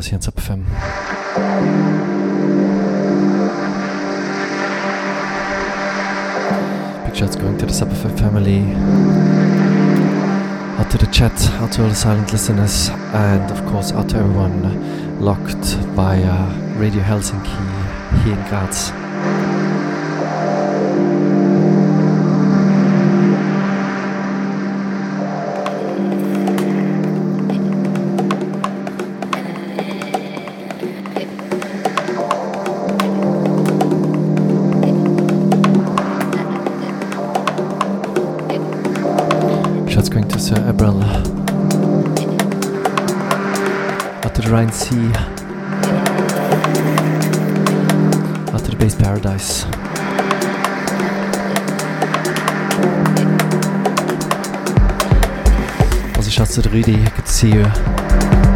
in FM. Big shouts going to the FM family, out to the chat, out to all the silent listeners, and of course out to everyone locked via Radio Helsinki here in Graz. Rhine Sea after the base paradise. Also shouts to Rudy, good to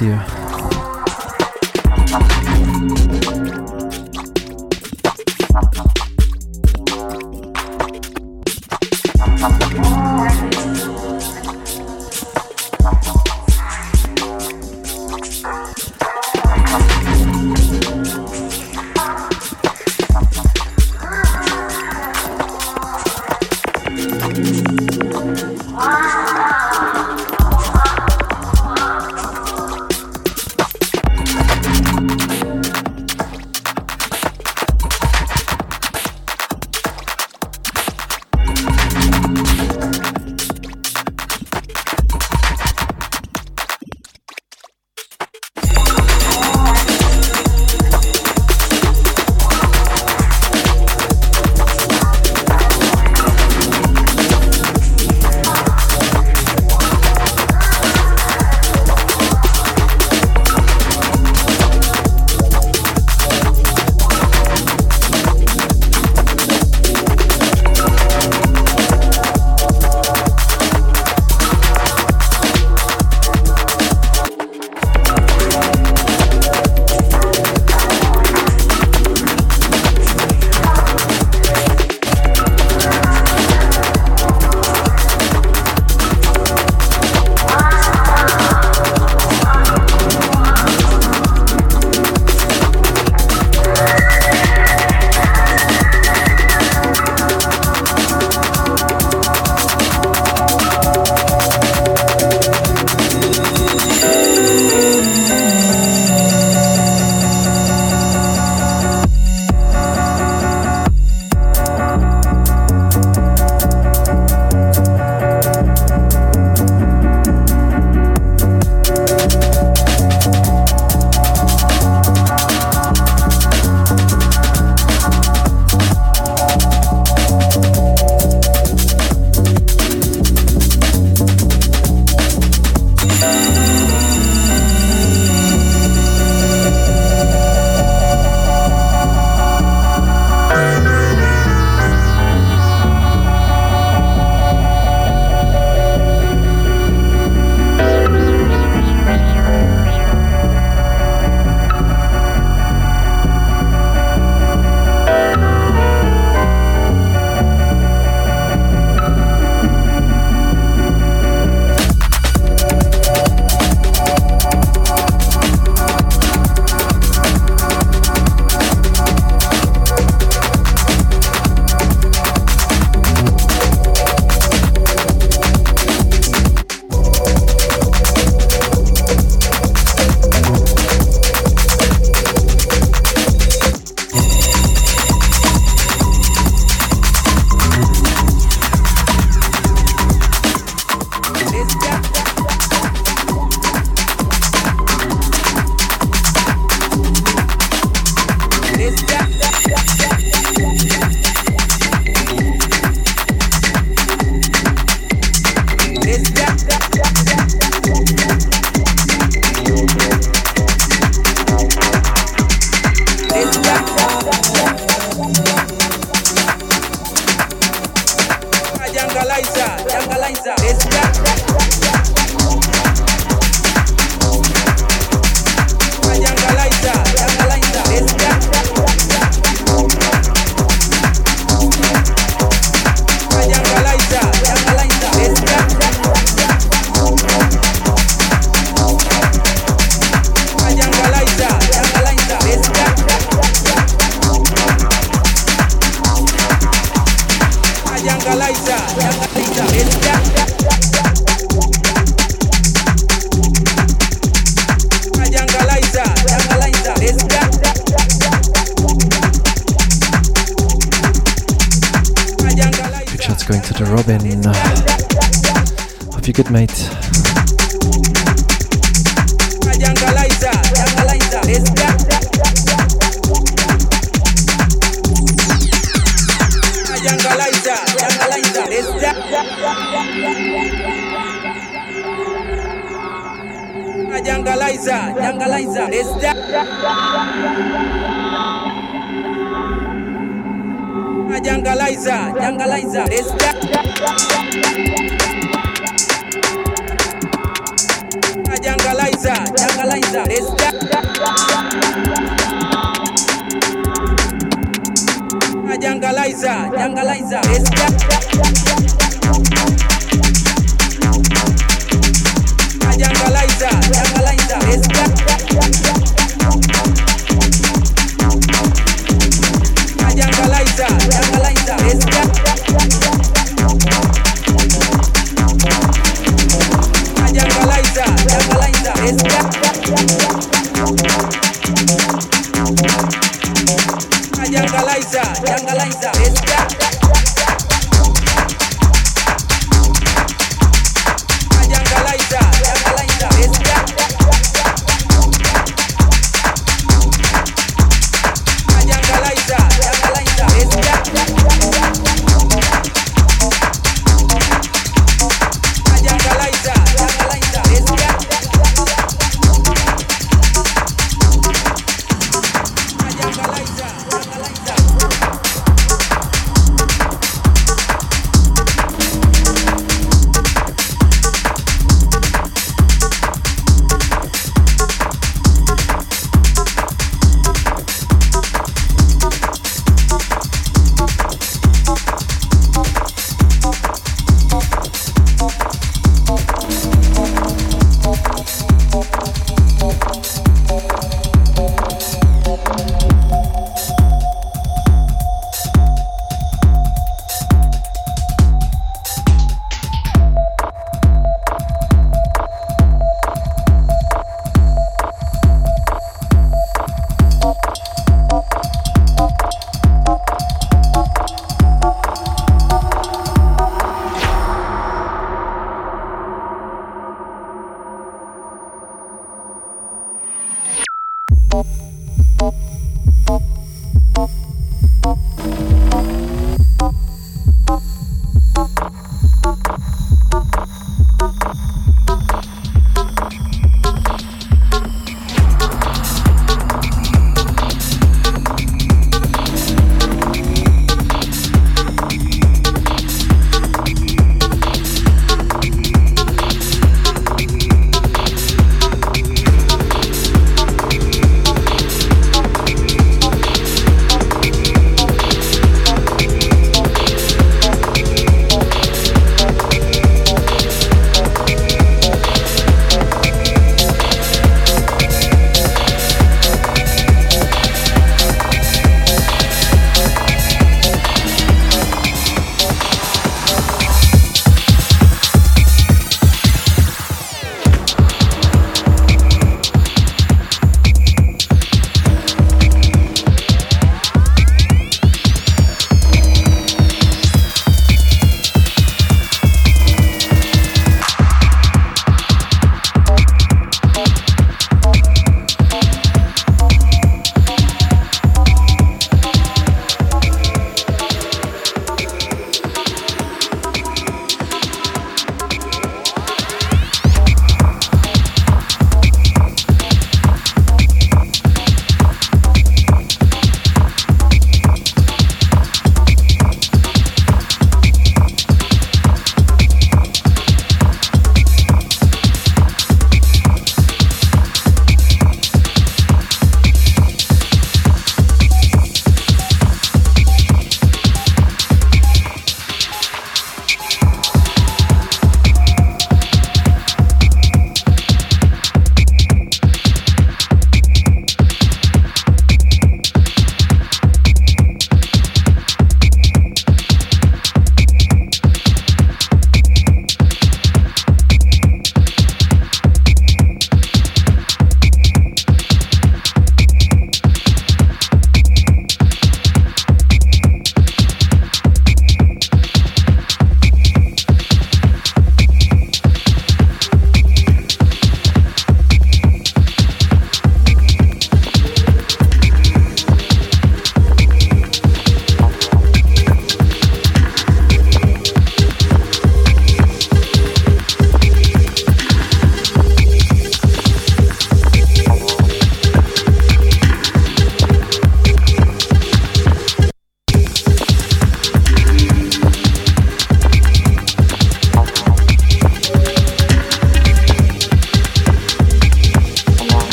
you.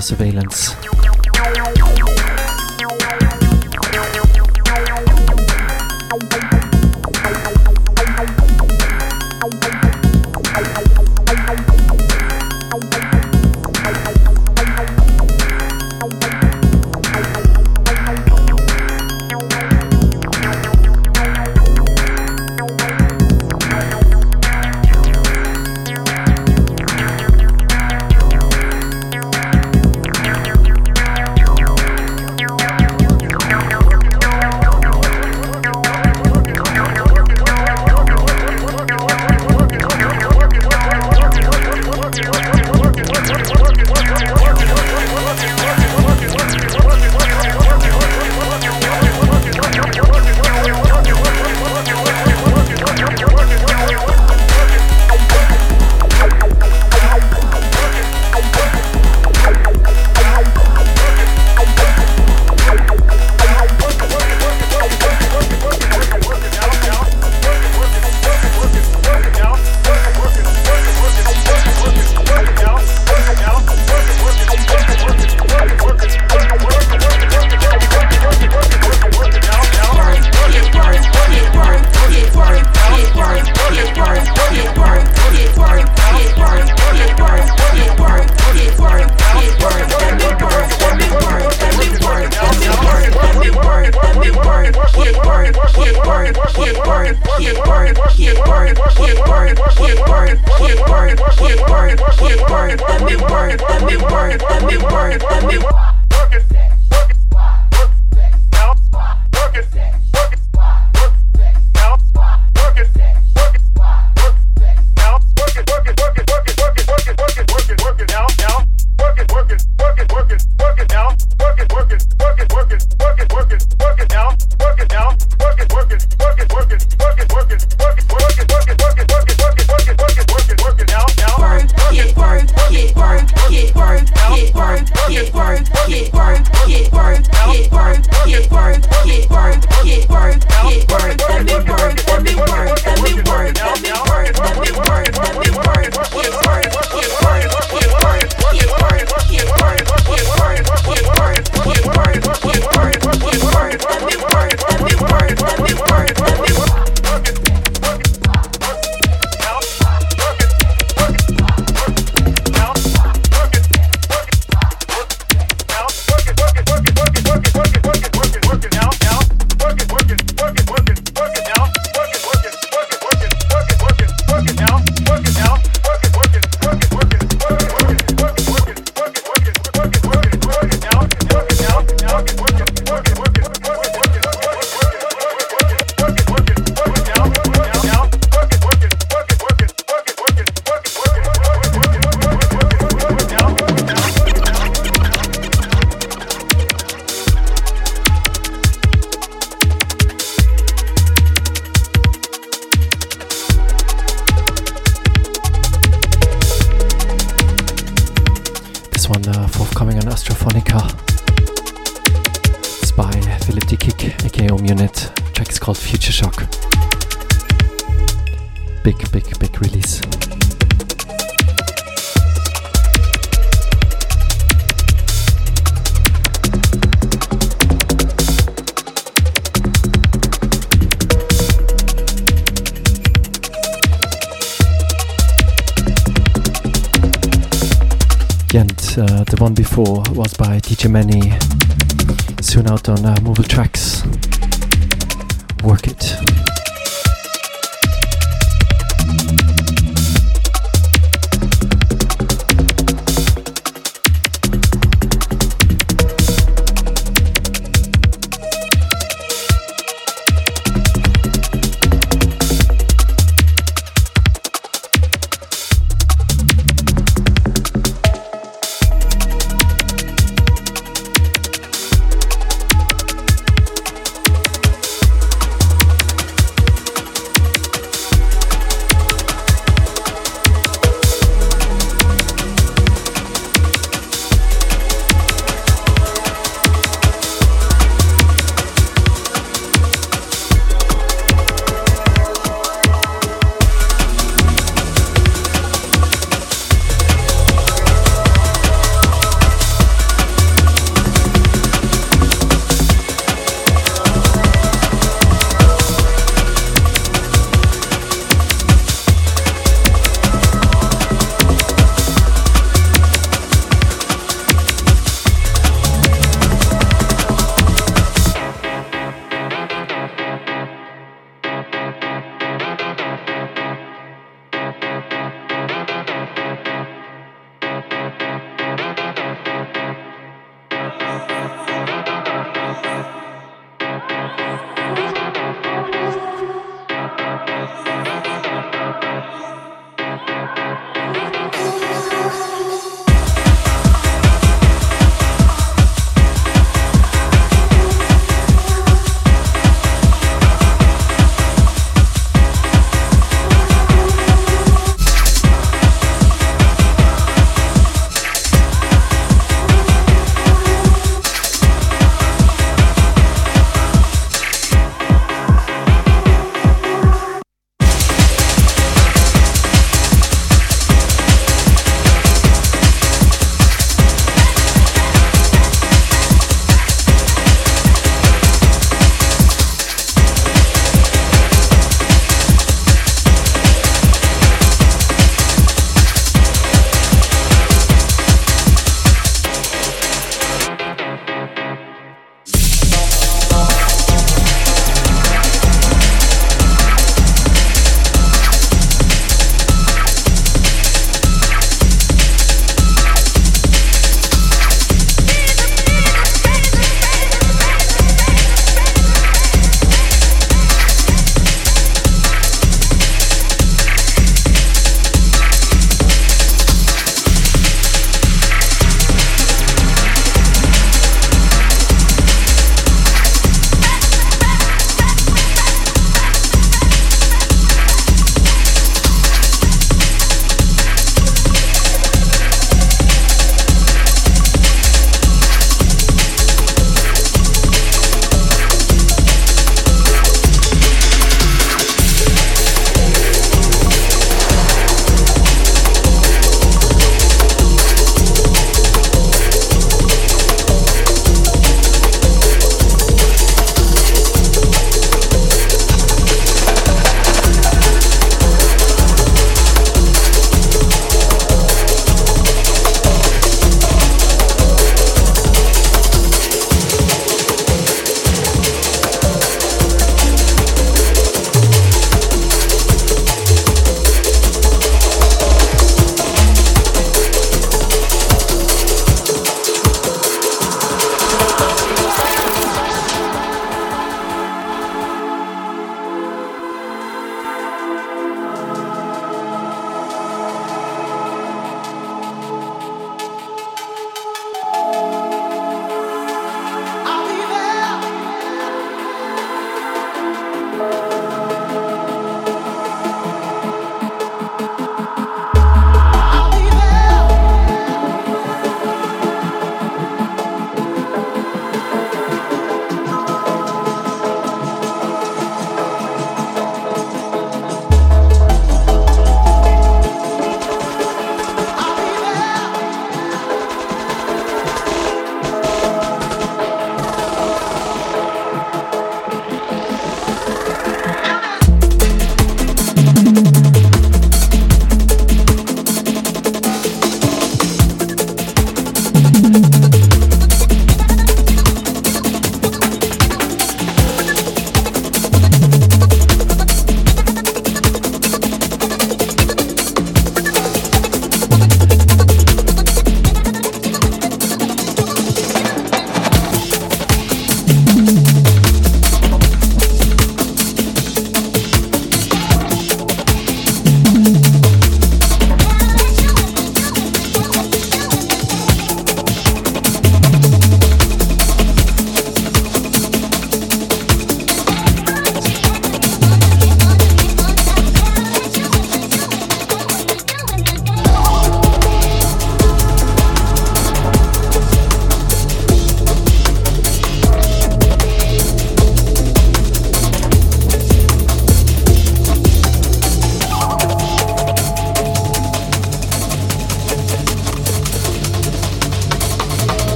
Surveillance. Before was by DJ Manny, soon out on uh, Mobile Tracks. Work it.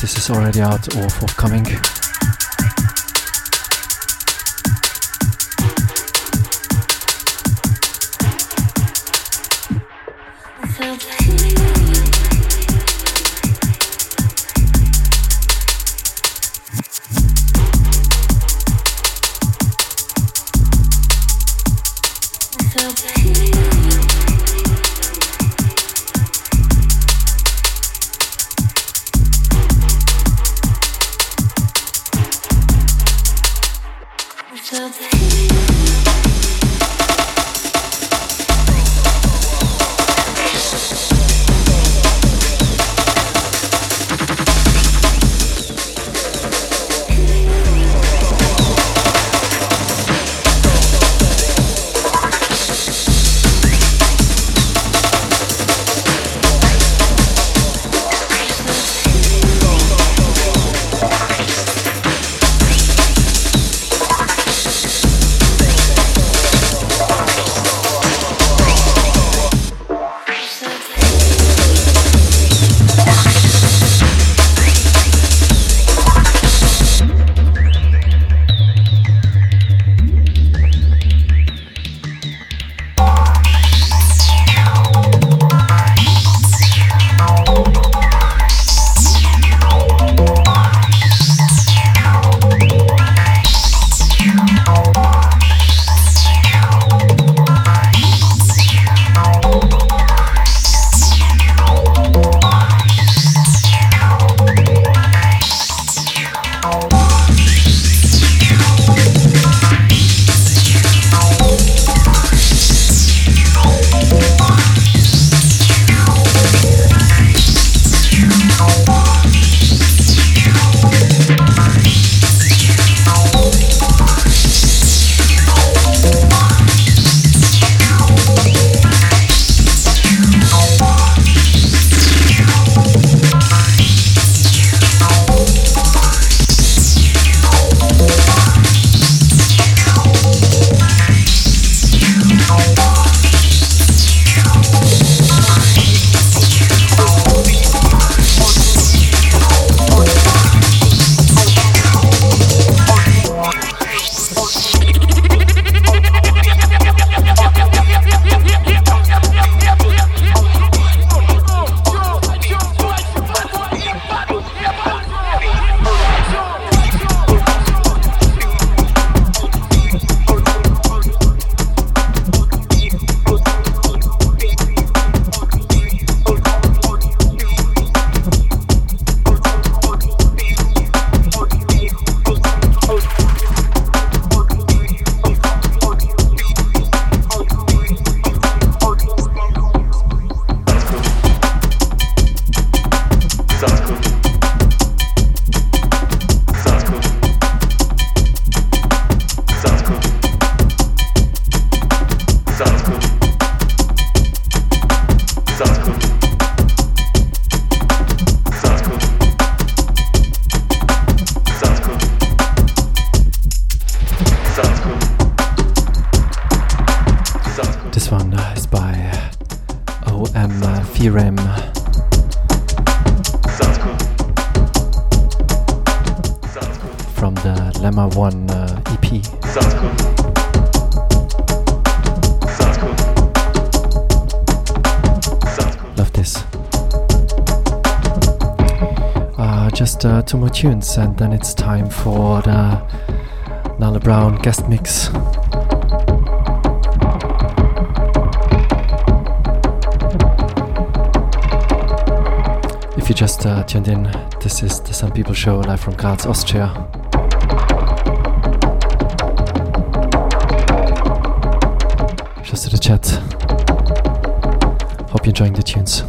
This is already out or forthcoming. And then it's time for the Nala Brown guest mix. If you just uh, tuned in, this is the Some People Show live from Graz, Austria. Just to the chat. Hope you're enjoying the tunes.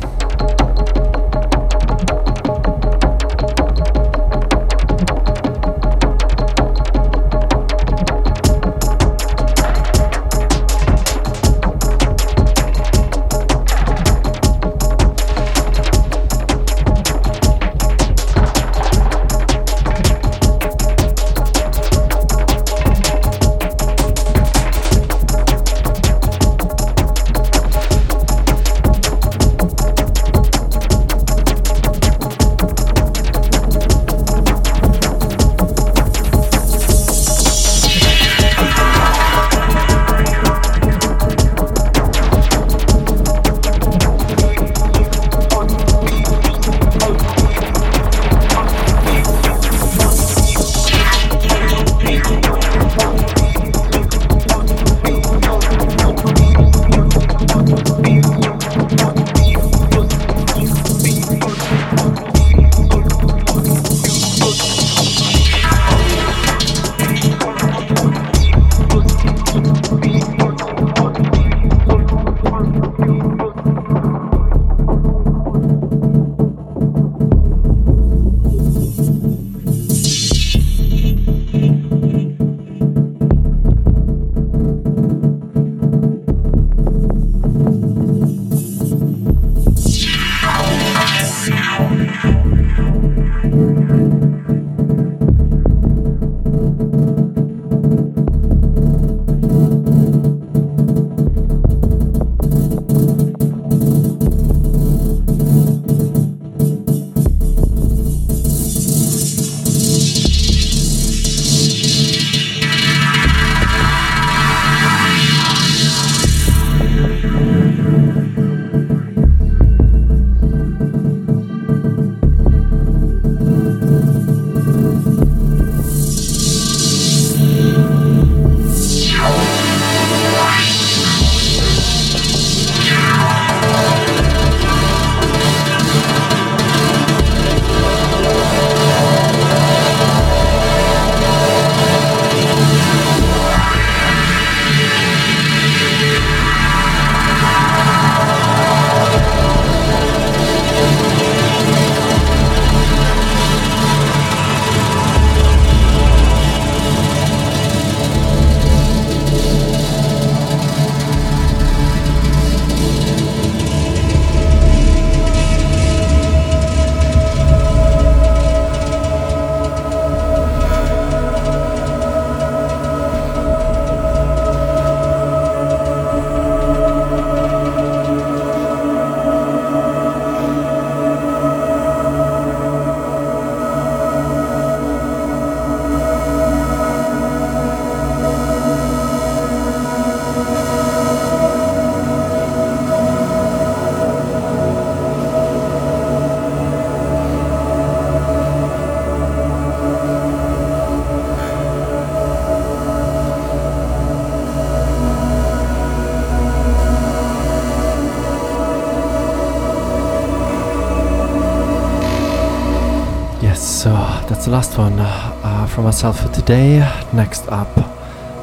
Last one uh, from myself for today. Next up,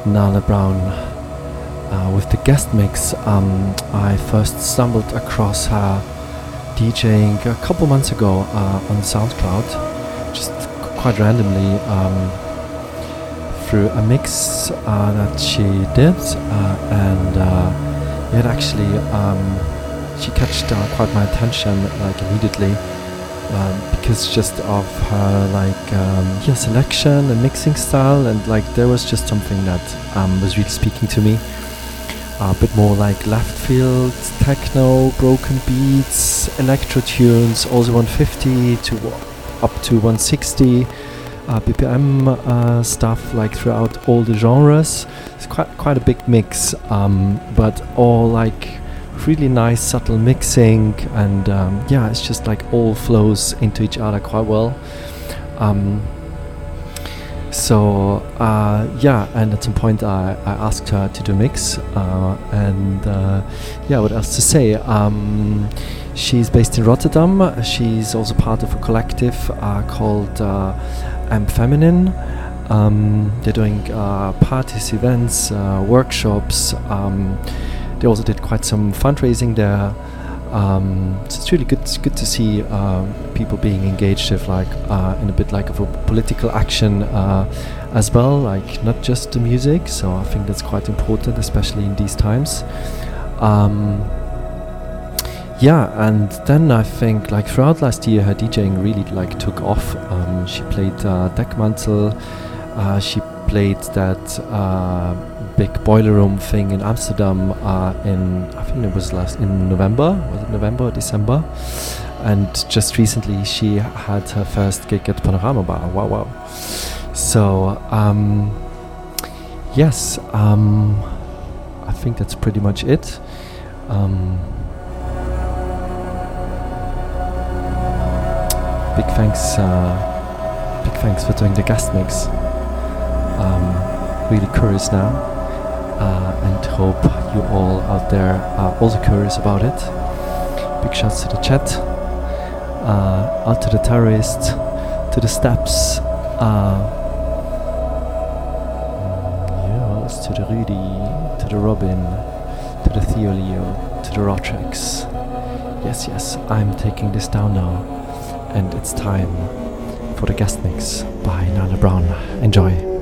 Nala Brown uh, with the guest mix. Um, I first stumbled across her DJing a couple months ago uh, on SoundCloud, just quite randomly um, through a mix uh, that she did, uh, and uh, it actually um, she catched uh, quite my attention like immediately um, because just of her like um, yeah selection and mixing style and like there was just something that um, was really speaking to me. A bit more like left field techno broken beats electro tunes also 150 to up to 160 uh, BPM uh, stuff like throughout all the genres. It's quite quite a big mix um, but all like really nice subtle mixing and um, yeah it's just like all flows into each other quite well. Um, so uh, yeah and at some point I, I asked her to do mix uh, and uh, yeah what else to say? Um, she's based in Rotterdam. She's also part of a collective uh, called uh, I'm Feminine. Um, they're doing uh, parties events workshops um, they also did quite some fundraising there. Um, so it's really good good to see uh, people being engaged with like uh, in a bit like of a political action uh, as well, like not just the music. So I think that's quite important, especially in these times. Um, yeah, and then I think like throughout last year, her DJing really like took off. Um, she played uh, Dekmantel. Uh, she played that uh, big boiler room thing in Amsterdam uh, in I think it was last in November was it November or December? And just recently she had her first gig at Panorama Bar. Wow wow. So um, yes um, I think that's pretty much it. Um, big thanks uh, big thanks for doing the guest mix. Um, really curious now and hope you all out there are also curious about it. Big shouts to the chat, uh, out to the terrorists, to the steps, uh, yes, to the Rudy, to the Robin, to the Theolio, to the Rotrex. Yes, yes, I'm taking this down now, and it's time for the guest mix by Nala Brown. Enjoy.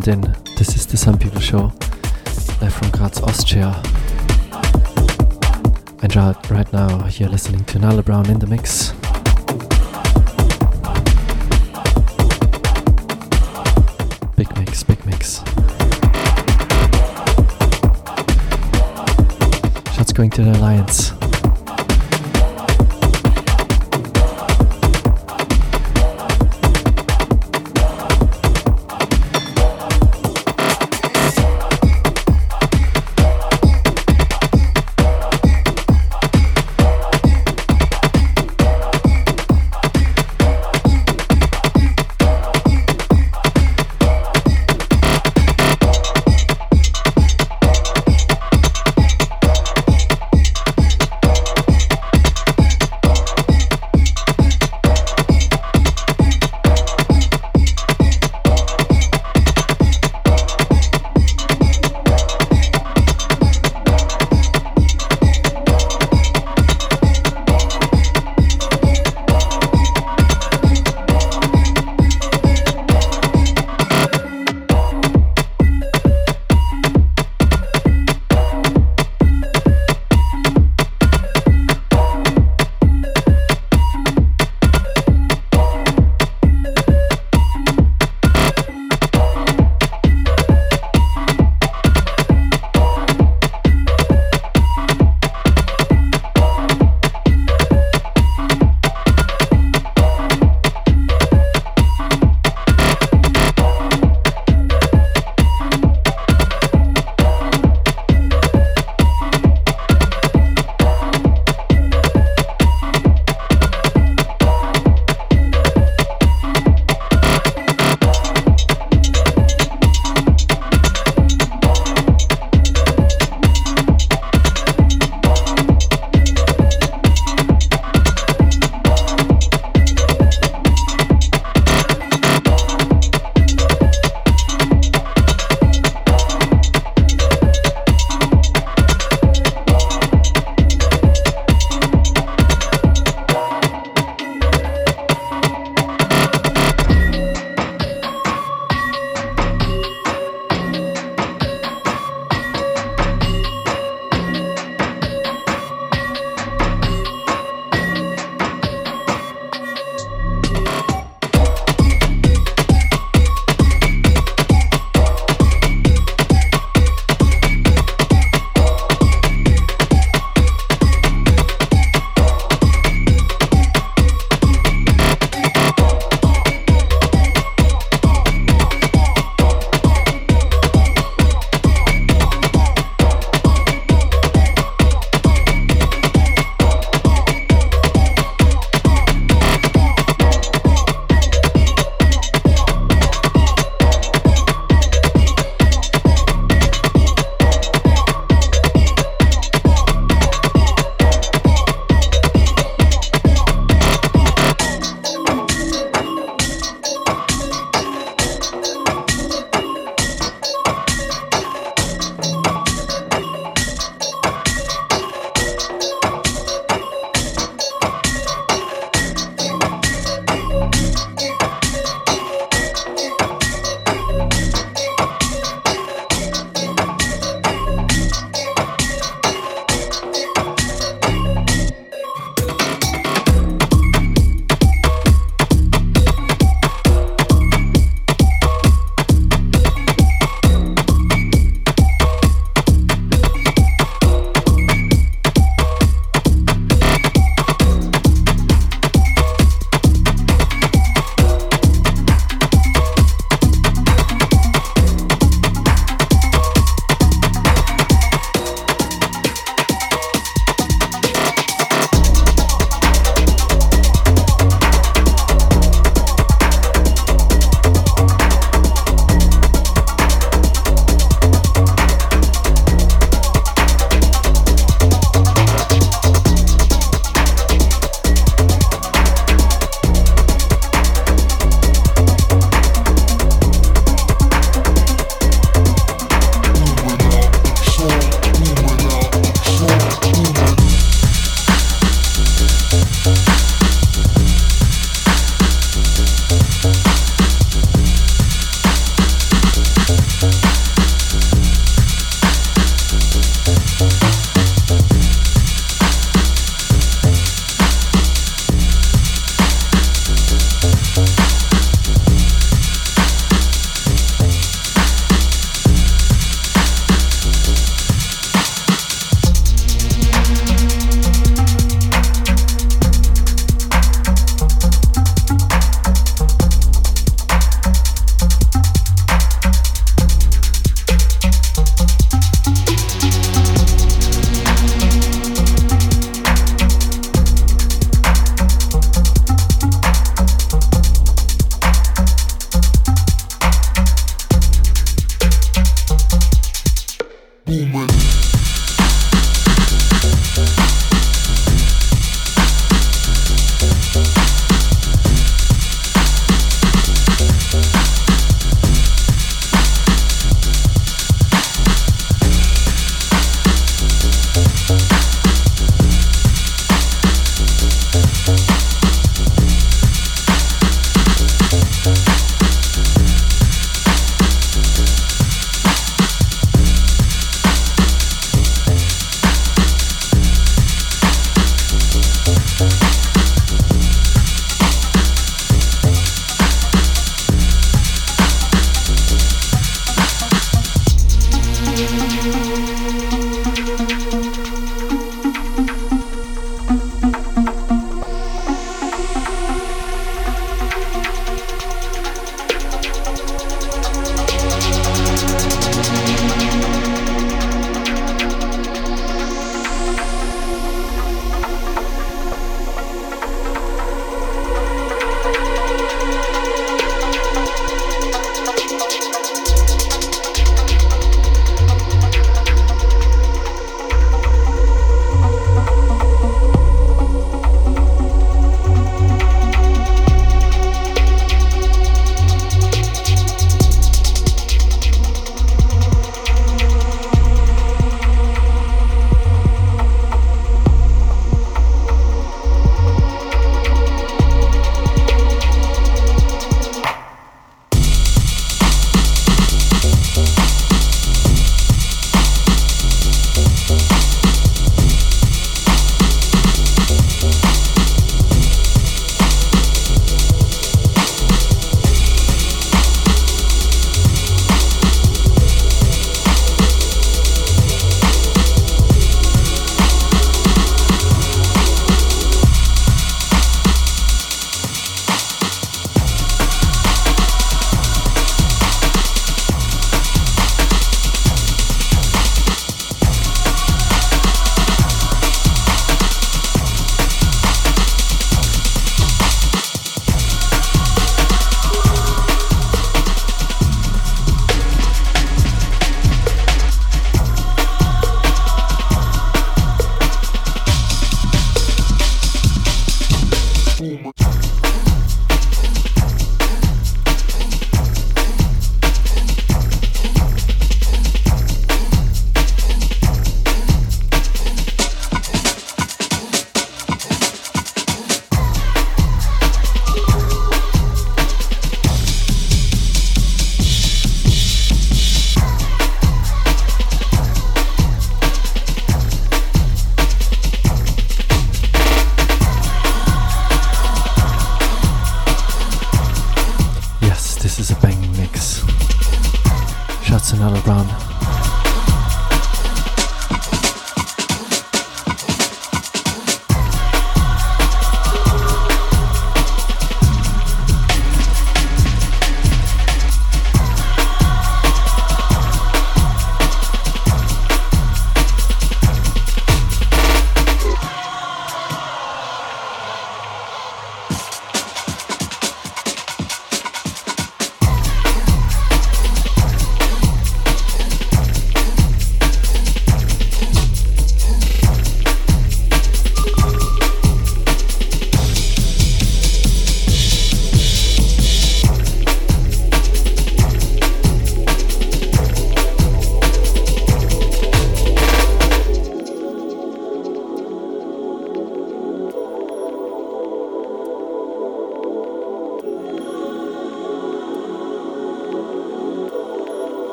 Tuned in. This is the Some People Show, live from Graz, Austria. And right now, you're listening to Nala Brown in the mix. Big mix, big mix. Shots going to the Alliance.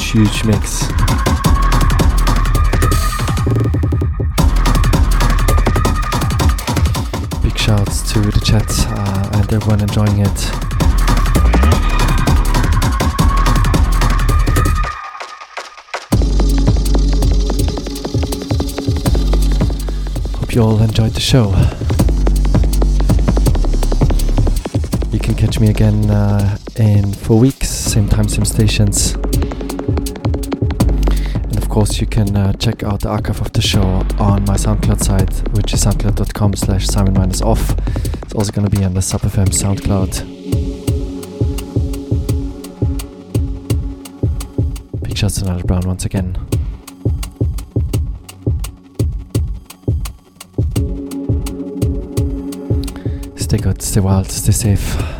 Huge, huge mix. Big shouts to the chat uh, and everyone enjoying it. Hope you all enjoyed the show. You can catch me again uh, in four weeks, same time, same stations. Course, you can uh, check out the archive of the show on my SoundCloud site, which is soundcloud.com slash Simon minus off. It's also going to be on the SubFM SoundCloud. Big shouts to Nigel Brown once again. Stay good, stay wild, stay safe.